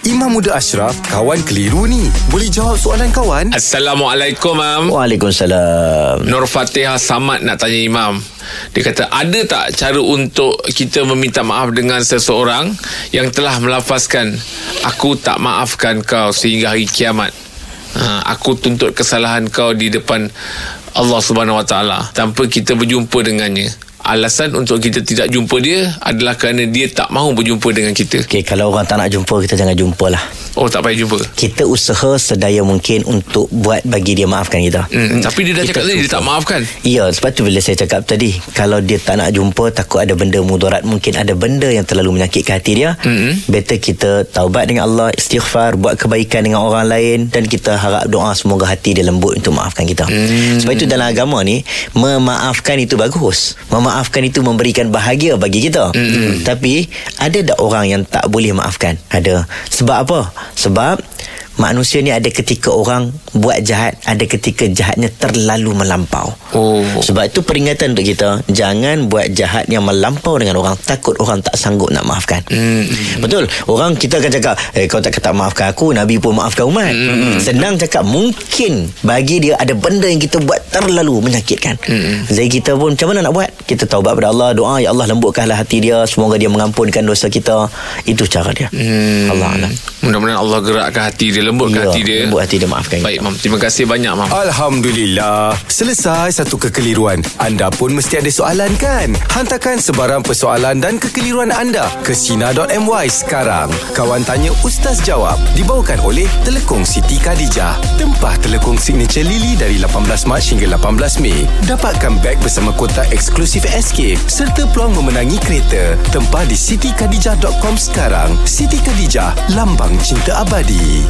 Imam Muda Ashraf, kawan keliru ni. Boleh jawab soalan kawan? Assalamualaikum, Mam. Waalaikumsalam. Nur Fatihah Samad nak tanya Imam. Dia kata, ada tak cara untuk kita meminta maaf dengan seseorang yang telah melafazkan, aku tak maafkan kau sehingga hari kiamat. Ha, aku tuntut kesalahan kau di depan Allah Subhanahu Wa Taala tanpa kita berjumpa dengannya. Alasan untuk kita tidak jumpa dia adalah kerana dia tak mahu berjumpa dengan kita. Okey, kalau orang tak nak jumpa, kita jangan jumpa lah. Oh, tak payah jumpa. Kita usaha sedaya mungkin untuk buat bagi dia maafkan kita. Hmm, tapi dia dah Kita cakap tadi dia tak maafkan. Ya, sebab tu bila saya cakap tadi, kalau dia tak nak jumpa, takut ada benda mudarat, mungkin ada benda yang terlalu menyakitkan hati dia. Mm-mm. Better kita taubat dengan Allah, istighfar, buat kebaikan dengan orang lain dan kita harap doa semoga hati dia lembut untuk maafkan kita. Mm. Sebab itu dalam agama ni, memaafkan itu bagus. Memaafkan itu memberikan bahagia bagi kita. Mm-mm. Tapi ada tak orang yang tak boleh maafkan? Ada. Sebab apa? Sebab manusia ni ada ketika orang buat jahat, ada ketika jahatnya terlalu melampau. Oh. Sebab itu peringatan untuk kita Jangan buat jahat yang melampau dengan orang Takut orang tak sanggup nak maafkan Hmm. Betul Orang kita akan cakap Eh kau tak tak maafkan aku Nabi pun maafkan umat Hmm. Senang cakap Mungkin Bagi dia ada benda yang kita buat Terlalu menyakitkan Hmm. Jadi kita pun macam mana nak buat Kita taubat pada Allah Doa Ya Allah lembutkanlah hati dia Semoga dia mengampunkan dosa kita Itu cara dia Hmm. Allah Alam Mudah-mudahan Allah gerakkan hati dia, lembutkan Ya, hati dia. lembut hati dia, maafkan Baik, Mam. Terima kasih banyak, Mam. Alhamdulillah. Selesai satu kekeliruan. Anda pun mesti ada soalan kan? Hantarkan sebarang persoalan dan kekeliruan anda ke Sina.my sekarang. Kawan Tanya Ustaz Jawab dibawakan oleh Telekong Siti Khadijah. Tempah telekong signature Lily dari 18 Mac hingga 18 Mei. Dapatkan beg bersama kotak eksklusif SK serta peluang memenangi kereta. Tempah di sitikadijah.com sekarang. Siti Khadijah, lambang cinta abadi.